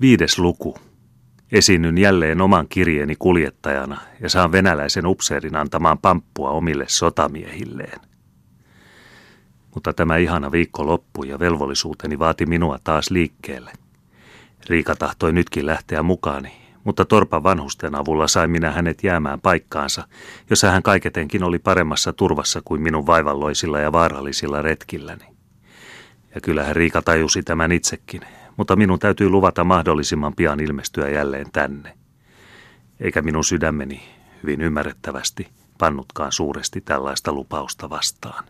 Viides luku. Esiinnyn jälleen oman kirjeeni kuljettajana ja saan venäläisen upseerin antamaan pamppua omille sotamiehilleen. Mutta tämä ihana viikko loppui ja velvollisuuteni vaati minua taas liikkeelle. Riika tahtoi nytkin lähteä mukaani, mutta Torpan vanhusten avulla sain minä hänet jäämään paikkaansa, jossa hän kaiketenkin oli paremmassa turvassa kuin minun vaivalloisilla ja vaarallisilla retkilläni. Ja kyllähän Riika tajusi tämän itsekin, mutta minun täytyy luvata mahdollisimman pian ilmestyä jälleen tänne. Eikä minun sydämeni, hyvin ymmärrettävästi, pannutkaan suuresti tällaista lupausta vastaan.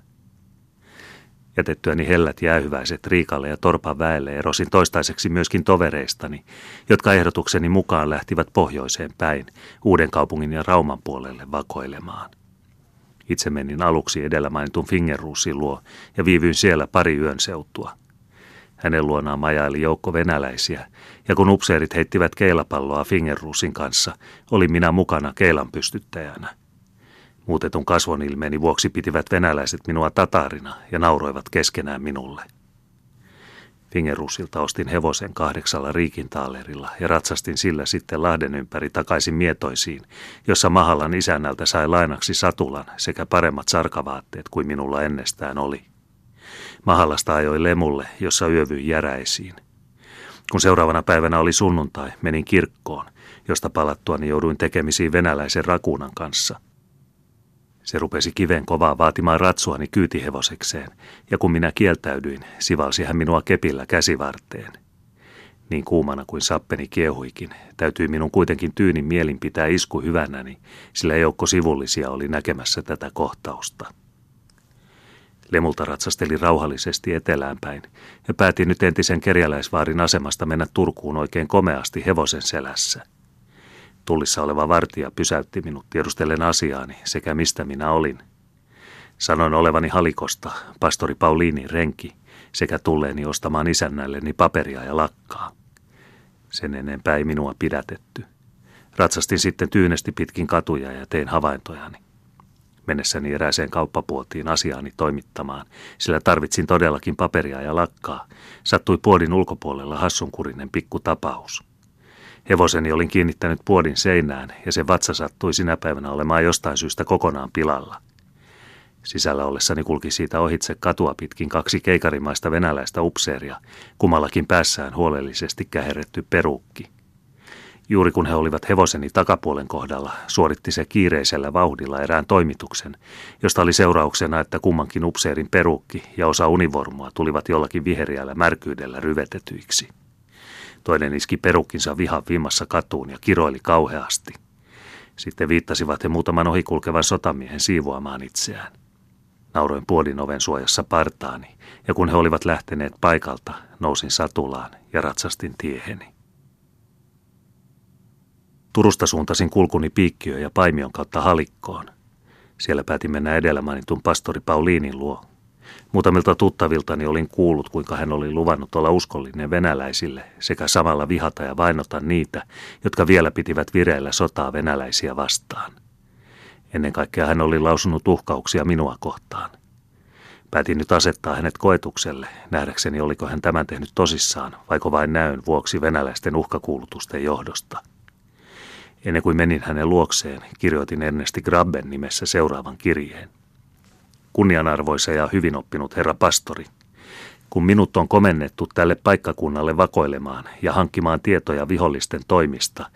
Jätettyäni hellät jäähyväiset Riikalle ja Torpan väelle erosin toistaiseksi myöskin tovereistani, jotka ehdotukseni mukaan lähtivät pohjoiseen päin, Uuden kaupungin ja Rauman puolelle vakoilemaan. Itse menin aluksi edellä mainitun Fingerruusin luo ja viivyin siellä pari yön seutua. Hänen luonaan majaili joukko venäläisiä, ja kun upseerit heittivät keilapalloa Fingerruusin kanssa, oli minä mukana keilan pystyttäjänä. Muutetun kasvonilmeeni vuoksi pitivät venäläiset minua tatarina ja nauroivat keskenään minulle. Fingerusilta ostin hevosen kahdeksalla riikintaalerilla ja ratsastin sillä sitten Lahden ympäri takaisin mietoisiin, jossa Mahallan isännältä sai lainaksi satulan sekä paremmat sarkavaatteet kuin minulla ennestään oli. Mahallasta ajoi lemulle, jossa yövyin järäisiin. Kun seuraavana päivänä oli sunnuntai, menin kirkkoon, josta palattuani jouduin tekemisiin venäläisen rakuunan kanssa – se rupesi kiven kovaa vaatimaan ratsuani kyytihevosekseen, ja kun minä kieltäydyin, sivalsi hän minua kepillä käsivarteen. Niin kuumana kuin sappeni kiehuikin, täytyi minun kuitenkin tyynin mielin pitää isku hyvänäni, sillä joukko sivullisia oli näkemässä tätä kohtausta. Lemulta ratsasteli rauhallisesti eteläänpäin ja päätin nyt entisen kerjäläisvaarin asemasta mennä Turkuun oikein komeasti hevosen selässä – Tullissa oleva vartija pysäytti minut tiedustellen asiaani sekä mistä minä olin. Sanoin olevani Halikosta, pastori Pauliini renki, sekä tulleeni ostamaan isännälleni paperia ja lakkaa. Sen enempää ei minua pidätetty. Ratsastin sitten tyynesti pitkin katuja ja tein havaintojani. Mennessäni erääseen kauppapuotiin asiaani toimittamaan, sillä tarvitsin todellakin paperia ja lakkaa, sattui puodin ulkopuolella hassunkurinen pikku tapaus. Hevoseni olin kiinnittänyt puodin seinään ja se vatsa sattui sinä päivänä olemaan jostain syystä kokonaan pilalla. Sisällä ollessani kulki siitä ohitse katua pitkin kaksi keikarimaista venäläistä upseeria, kummallakin päässään huolellisesti käherretty perukki. Juuri kun he olivat hevoseni takapuolen kohdalla, suoritti se kiireisellä vauhdilla erään toimituksen, josta oli seurauksena, että kummankin upseerin perukki ja osa univormua tulivat jollakin viheriällä märkyydellä ryvetetyiksi. Toinen iski perukkinsa vihan viimassa katuun ja kiroili kauheasti. Sitten viittasivat he muutaman ohikulkevan sotamiehen siivoamaan itseään. Nauroin puodin oven suojassa partaani, ja kun he olivat lähteneet paikalta, nousin satulaan ja ratsastin tieheni. Turusta suuntasin kulkuni Piikkiö ja Paimion kautta Halikkoon. Siellä päätin mennä edellä mainitun pastori Pauliinin luo, Muutamilta tuttaviltani olin kuullut, kuinka hän oli luvannut olla uskollinen venäläisille sekä samalla vihata ja vainota niitä, jotka vielä pitivät vireillä sotaa venäläisiä vastaan. Ennen kaikkea hän oli lausunut uhkauksia minua kohtaan. Päätin nyt asettaa hänet koetukselle, nähdäkseni oliko hän tämän tehnyt tosissaan, vaiko vain näyn vuoksi venäläisten uhkakuulutusten johdosta. Ennen kuin menin hänen luokseen, kirjoitin Ernesti Grabben nimessä seuraavan kirjeen. Kunnianarvoisa ja hyvin oppinut herra pastori, kun minut on komennettu tälle paikkakunnalle vakoilemaan ja hankkimaan tietoja vihollisten toimista,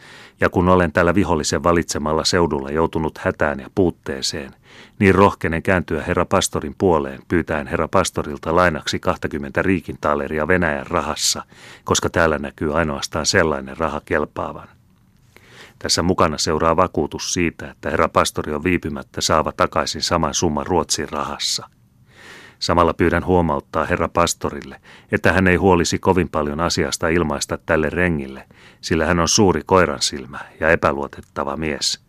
ja kun olen tällä vihollisen valitsemalla seudulla joutunut hätään ja puutteeseen, niin rohkenen kääntyä herra pastorin puoleen pyytäen herra pastorilta lainaksi 20 riikintaaleria Venäjän rahassa, koska täällä näkyy ainoastaan sellainen raha kelpaavan. Tässä mukana seuraa vakuutus siitä, että herra pastori on viipymättä saava takaisin saman summan Ruotsin rahassa. Samalla pyydän huomauttaa herra pastorille, että hän ei huolisi kovin paljon asiasta ilmaista tälle rengille, sillä hän on suuri koiransilmä ja epäluotettava mies.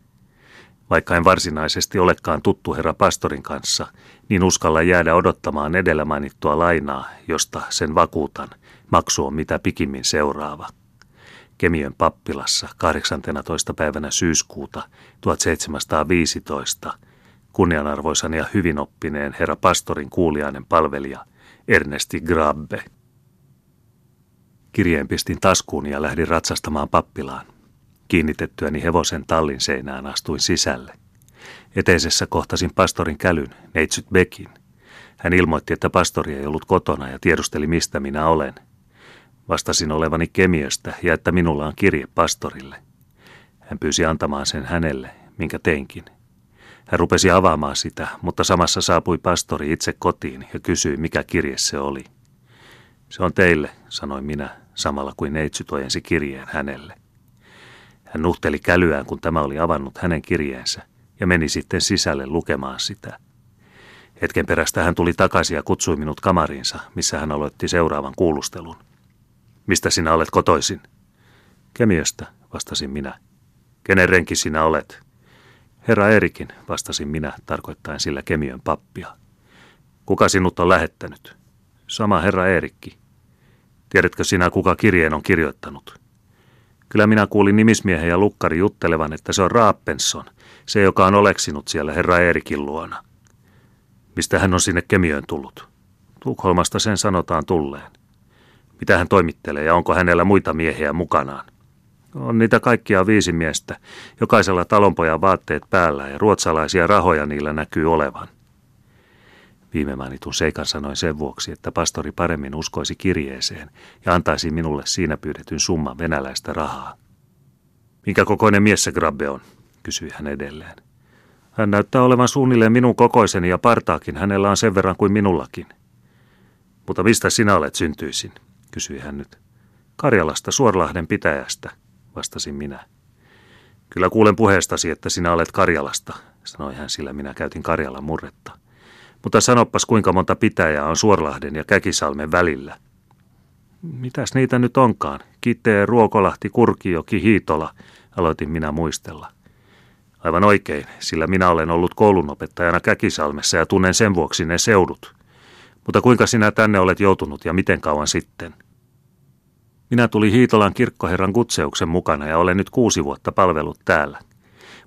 Vaikka en varsinaisesti olekaan tuttu herra pastorin kanssa, niin uskalla jäädä odottamaan edellä mainittua lainaa, josta sen vakuutan, maksu on mitä pikimmin seuraava. Kemiön pappilassa 18. päivänä syyskuuta 1715 kunnianarvoisan ja hyvin oppineen herra pastorin kuuliainen palvelija Ernesti Grabbe. Kirjeen pistin taskuun ja lähdin ratsastamaan pappilaan. Kiinnitettyäni hevosen tallin seinään astuin sisälle. Eteisessä kohtasin pastorin kälyn, neitsyt Bekin. Hän ilmoitti, että pastori ei ollut kotona ja tiedusteli, mistä minä olen. Vastasin olevani kemiöstä ja että minulla on kirje pastorille. Hän pyysi antamaan sen hänelle, minkä teinkin. Hän rupesi avaamaan sitä, mutta samassa saapui pastori itse kotiin ja kysyi, mikä kirje se oli. Se on teille, sanoin minä, samalla kuin neitsy tojensi kirjeen hänelle. Hän nuhteli kälyään, kun tämä oli avannut hänen kirjeensä, ja meni sitten sisälle lukemaan sitä. Hetken perästä hän tuli takaisin ja kutsui minut kamariinsa, missä hän aloitti seuraavan kuulustelun. Mistä sinä olet kotoisin? Kemiöstä, vastasin minä. Kenen renki sinä olet? Herra Erikin, vastasin minä, tarkoittaen sillä kemiön pappia. Kuka sinut on lähettänyt? Sama herra Eerikki. Tiedätkö sinä, kuka kirjeen on kirjoittanut? Kyllä minä kuulin nimismiehen ja lukkari juttelevan, että se on Raappenson, se joka on oleksinut siellä herra Eerikin luona. Mistä hän on sinne kemiöön tullut? Tukholmasta sen sanotaan tulleen. Mitä hän toimittelee ja onko hänellä muita miehiä mukanaan? On niitä kaikkia viisi miestä, jokaisella talonpojan vaatteet päällä ja ruotsalaisia rahoja niillä näkyy olevan. Viime mainitun seikan sanoin sen vuoksi, että pastori paremmin uskoisi kirjeeseen ja antaisi minulle siinä pyydetyn summan venäläistä rahaa. Minkä kokoinen mies se Grabbe on, kysyi hän edelleen. Hän näyttää olevan suunnilleen minun kokoiseni ja partaakin hänellä on sen verran kuin minullakin. Mutta mistä sinä olet syntyisin, kysyi hän nyt. Karjalasta, Suorlahden pitäjästä, vastasin minä. Kyllä kuulen puheestasi, että sinä olet Karjalasta, sanoi hän, sillä minä käytin Karjalan murretta. Mutta sanoppas, kuinka monta pitäjää on Suorlahden ja Käkisalmen välillä. Mitäs niitä nyt onkaan? Kitee, Ruokolahti, Kurkijoki, Hiitola, aloitin minä muistella. Aivan oikein, sillä minä olen ollut koulunopettajana Käkisalmessa ja tunnen sen vuoksi ne seudut. Mutta kuinka sinä tänne olet joutunut ja miten kauan sitten? Minä tuli Hiitolan kirkkoherran kutseuksen mukana ja olen nyt kuusi vuotta palvellut täällä.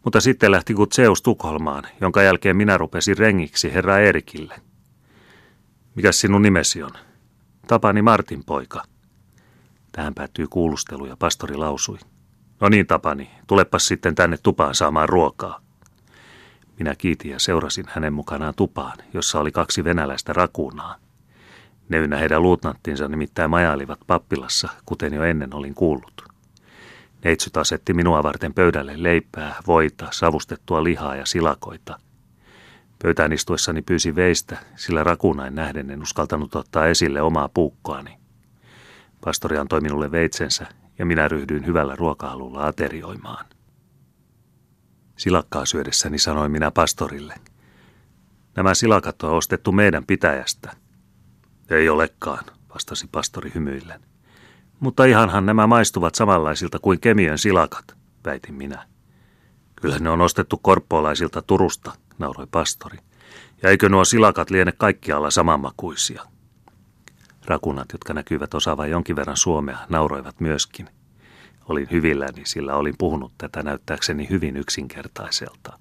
Mutta sitten lähti kutseus Tukholmaan, jonka jälkeen minä rupesin rengiksi herra Erikille. Mikäs sinun nimesi on? Tapani Martin poika. Tähän päättyy kuulustelu ja pastori lausui. No niin, Tapani, tulepas sitten tänne tupaan saamaan ruokaa. Minä kiitin ja seurasin hänen mukanaan tupaan, jossa oli kaksi venäläistä rakuunaa. Ne ynnä heidän luutnanttinsa nimittäin majailivat pappilassa, kuten jo ennen olin kuullut. Neitsyt asetti minua varten pöydälle leipää, voita, savustettua lihaa ja silakoita. Pöytään istuessani pyysi veistä, sillä rakunain nähden en uskaltanut ottaa esille omaa puukkoani. Pastori antoi minulle veitsensä ja minä ryhdyin hyvällä ruokahalulla aterioimaan. Silakkaa syödessäni sanoin minä pastorille. Nämä silakat on ostettu meidän pitäjästä. Ei olekaan, vastasi pastori hymyillen. Mutta ihanhan nämä maistuvat samanlaisilta kuin kemiön silakat, väitin minä. Kyllä ne on ostettu korppoolaisilta Turusta, nauroi pastori. Ja eikö nuo silakat liene kaikkialla samanmakuisia? Rakunat, jotka näkyvät osaavan jonkin verran suomea, nauroivat myöskin. Olin hyvilläni, sillä olin puhunut tätä näyttääkseni hyvin yksinkertaiselta.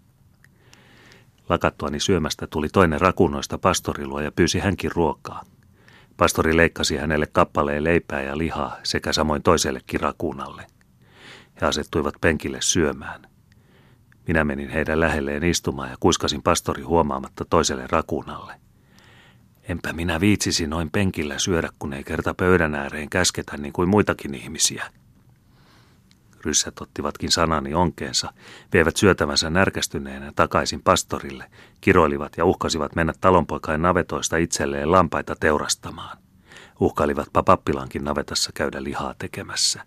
Lakattuani syömästä tuli toinen rakunoista pastorilua ja pyysi hänkin ruokaa. Pastori leikkasi hänelle kappaleen leipää ja lihaa sekä samoin toisellekin rakunalle. He asettuivat penkille syömään. Minä menin heidän lähelleen istumaan ja kuiskasin pastori huomaamatta toiselle rakunalle. Enpä minä viitsisi noin penkillä syödä, kun ei kerta pöydän ääreen käsketä niin kuin muitakin ihmisiä. Ryssät ottivatkin sanani onkeensa, veivät syötävänsä närkästyneenä takaisin pastorille, kiroilivat ja uhkasivat mennä talonpoikain navetoista itselleen lampaita teurastamaan. Uhkailivatpa pappilankin navetassa käydä lihaa tekemässä.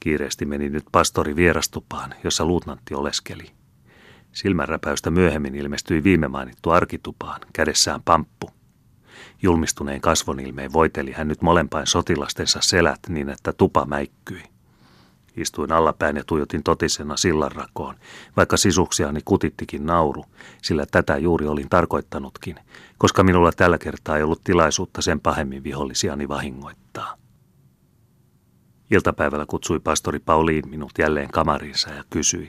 Kiireesti meni nyt pastori vierastupaan, jossa luutnantti oleskeli. Silmänräpäystä myöhemmin ilmestyi viime mainittu arkitupaan, kädessään pamppu. Julmistuneen kasvonilmeen voiteli hän nyt molempain sotilastensa selät niin, että tupa mäikkyi. Istuin allapäin ja tuijotin totisena sillanrakoon, vaikka sisuksiani kutittikin nauru, sillä tätä juuri olin tarkoittanutkin, koska minulla tällä kertaa ei ollut tilaisuutta sen pahemmin vihollisiani vahingoittaa. Iltapäivällä kutsui pastori Pauliin minut jälleen kamariinsa ja kysyi,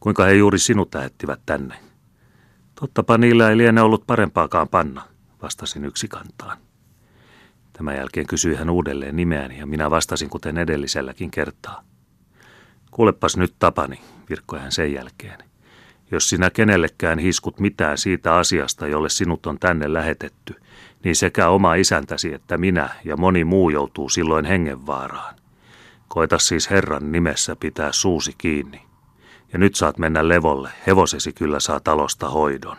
kuinka he juuri sinut lähettivät tänne. Tottapa niillä ei liene ollut parempaakaan panna, vastasin yksi kantaan. Tämän jälkeen kysyi hän uudelleen nimeäni ja minä vastasin kuten edelliselläkin kertaa. Kuulepas nyt Tapani, virkkoi hän sen jälkeen. Jos sinä kenellekään hiskut mitään siitä asiasta, jolle sinut on tänne lähetetty, niin sekä oma isäntäsi että minä ja moni muu joutuu silloin hengenvaaraan. Koita siis Herran nimessä pitää suusi kiinni. Ja nyt saat mennä levolle, hevosesi kyllä saa talosta hoidon.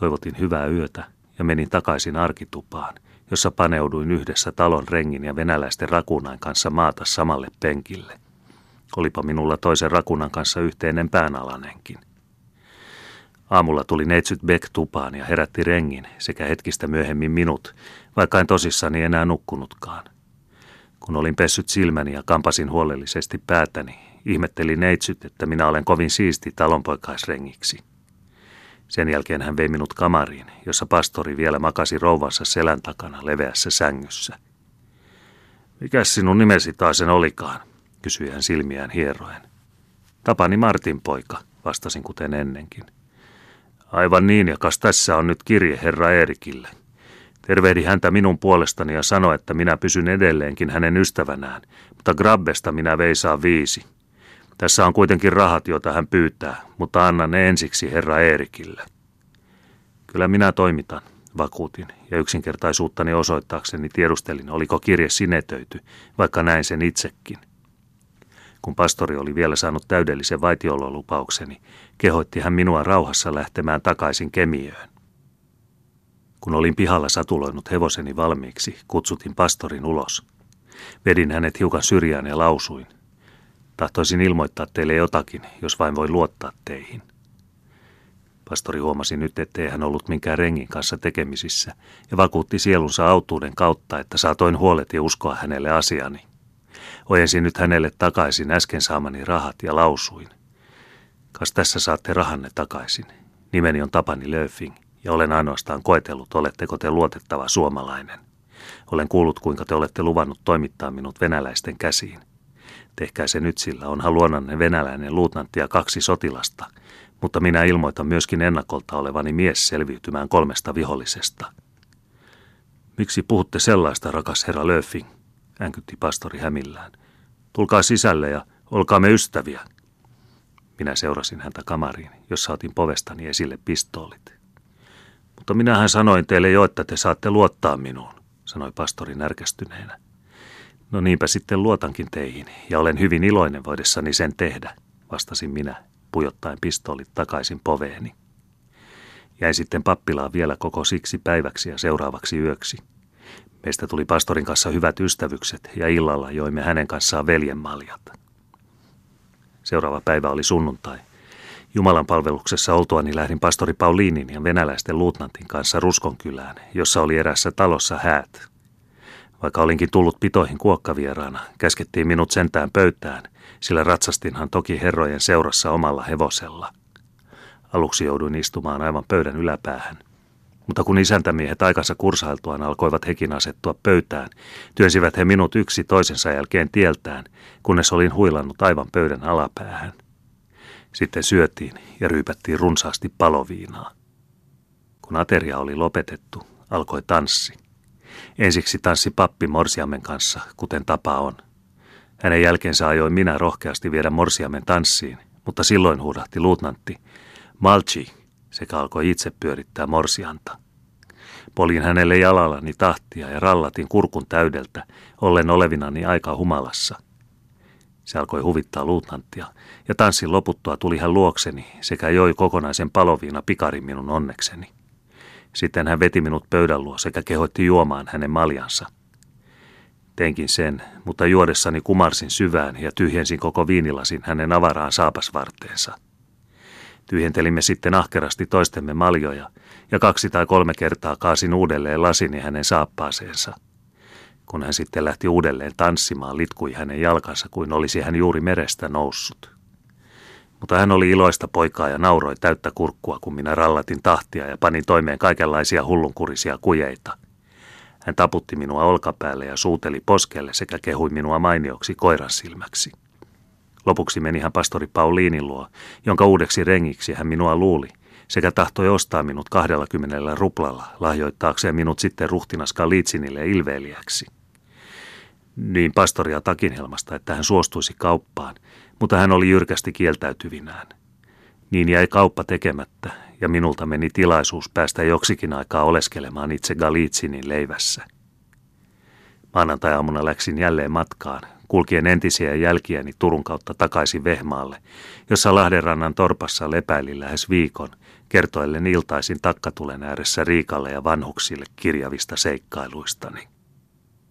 Toivotin hyvää yötä ja menin takaisin arkitupaan, jossa paneuduin yhdessä talon rengin ja venäläisten rakunain kanssa maata samalle penkille. Olipa minulla toisen rakunan kanssa yhteinen päänalainenkin. Aamulla tuli neitsyt Beck tupaan ja herätti rengin sekä hetkistä myöhemmin minut, vaikka en tosissani enää nukkunutkaan. Kun olin pessyt silmäni ja kampasin huolellisesti päätäni, ihmetteli neitsyt, että minä olen kovin siisti talonpoikaisrengiksi. Sen jälkeen hän vei minut kamariin, jossa pastori vielä makasi rouvansa selän takana leveässä sängyssä. Mikäs sinun nimesi taasen olikaan, kysyi hän silmiään hieroen. Tapani Martin poika, vastasin kuten ennenkin. Aivan niin, ja kas tässä on nyt kirje herra Eerikille. Tervehdi häntä minun puolestani ja sano, että minä pysyn edelleenkin hänen ystävänään, mutta Grabbesta minä veisaan viisi. Tässä on kuitenkin rahat, joita hän pyytää, mutta annan ne ensiksi herra Eerikille. Kyllä minä toimitan, vakuutin, ja yksinkertaisuuttani osoittaakseni tiedustelin, oliko kirje sinetöity, vaikka näin sen itsekin. Kun pastori oli vielä saanut täydellisen vaitiololupaukseni, kehoitti hän minua rauhassa lähtemään takaisin Kemiöön. Kun olin pihalla satuloinut hevoseni valmiiksi, kutsutin pastorin ulos. Vedin hänet hiukan syrjään ja lausuin. Tahtoisin ilmoittaa teille jotakin, jos vain voi luottaa teihin. Pastori huomasi nyt, ettei hän ollut minkään rengin kanssa tekemisissä, ja vakuutti sielunsa autuuden kautta, että saatoin huolet ja uskoa hänelle asiani. Ojensin nyt hänelle takaisin äsken saamani rahat ja lausuin. Kas tässä saatte rahanne takaisin. Nimeni on Tapani Löfing ja olen ainoastaan koetellut, oletteko te luotettava suomalainen. Olen kuullut, kuinka te olette luvannut toimittaa minut venäläisten käsiin. Tehkää se nyt sillä, onhan luonanne venäläinen luutnantti ja kaksi sotilasta, mutta minä ilmoitan myöskin ennakolta olevani mies selviytymään kolmesta vihollisesta. Miksi puhutte sellaista, rakas herra Löfing? änkytti pastori hämillään. Tulkaa sisälle ja olkaamme ystäviä. Minä seurasin häntä kamariin, jossa otin povestani esille pistoolit. Mutta minähän sanoin teille jo, että te saatte luottaa minuun, sanoi pastori närkästyneenä. No niinpä sitten luotankin teihin, ja olen hyvin iloinen voidessani sen tehdä, vastasin minä, pujottaen pistoolit takaisin poveeni. Jäin sitten pappilaan vielä koko siksi päiväksi ja seuraavaksi yöksi. Meistä tuli pastorin kanssa hyvät ystävykset ja illalla joimme hänen kanssaan veljenmaljat. Seuraava päivä oli sunnuntai. Jumalan palveluksessa oltuani lähdin pastori Pauliinin ja venäläisten luutnantin kanssa Ruskonkylään, jossa oli erässä talossa häät. Vaikka olinkin tullut pitoihin kuokkavieraana, käskettiin minut sentään pöytään, sillä ratsastinhan toki herrojen seurassa omalla hevosella. Aluksi jouduin istumaan aivan pöydän yläpäähän – mutta kun isäntämiehet aikansa kursailtuaan alkoivat hekin asettua pöytään, työnsivät he minut yksi toisensa jälkeen tieltään, kunnes olin huilannut aivan pöydän alapäähän. Sitten syötiin ja ryypättiin runsaasti paloviinaa. Kun ateria oli lopetettu, alkoi tanssi. Ensiksi tanssi pappi Morsiamen kanssa, kuten tapa on. Hänen jälkeensä ajoin minä rohkeasti viedä Morsiamen tanssiin, mutta silloin huudahti luutnantti, Malchi, sekä alkoi itse pyörittää morsianta. Polin hänelle jalallani tahtia ja rallatin kurkun täydeltä, ollen olevinani aika humalassa. Se alkoi huvittaa luutnanttia, ja tanssin loputtua tuli hän luokseni sekä joi kokonaisen paloviina pikarin minun onnekseni. Sitten hän veti minut pöydän luo sekä kehoitti juomaan hänen maljansa. Teinkin sen, mutta juodessani kumarsin syvään ja tyhjensin koko viinilasin hänen avaraan saapasvarteensa. Tyhjentelimme sitten ahkerasti toistemme maljoja, ja kaksi tai kolme kertaa kaasin uudelleen lasini hänen saappaaseensa. Kun hän sitten lähti uudelleen tanssimaan, litkui hänen jalkansa kuin olisi hän juuri merestä noussut. Mutta hän oli iloista poikaa ja nauroi täyttä kurkkua, kun minä rallatin tahtia ja panin toimeen kaikenlaisia hullunkurisia kujeita. Hän taputti minua olkapäälle ja suuteli poskelle sekä kehui minua mainioksi koiran silmäksi. Lopuksi meni hän pastori Pauliinin luo, jonka uudeksi rengiksi hän minua luuli, sekä tahtoi ostaa minut 20 ruplalla, lahjoittaakseen minut sitten ruhtinas Kalitsinille ilveilijäksi. Niin pastoria Takinhelmasta, että hän suostuisi kauppaan, mutta hän oli jyrkästi kieltäytyvinään. Niin jäi kauppa tekemättä, ja minulta meni tilaisuus päästä joksikin aikaa oleskelemaan itse Galitsinin leivässä. Maanantai-aamuna läksin jälleen matkaan, kulkien entisiä jälkiäni Turun kautta takaisin Vehmaalle, jossa Lahdenrannan torpassa lepäili lähes viikon, kertoillen iltaisin takkatulen ääressä Riikalle ja vanhuksille kirjavista seikkailuistani.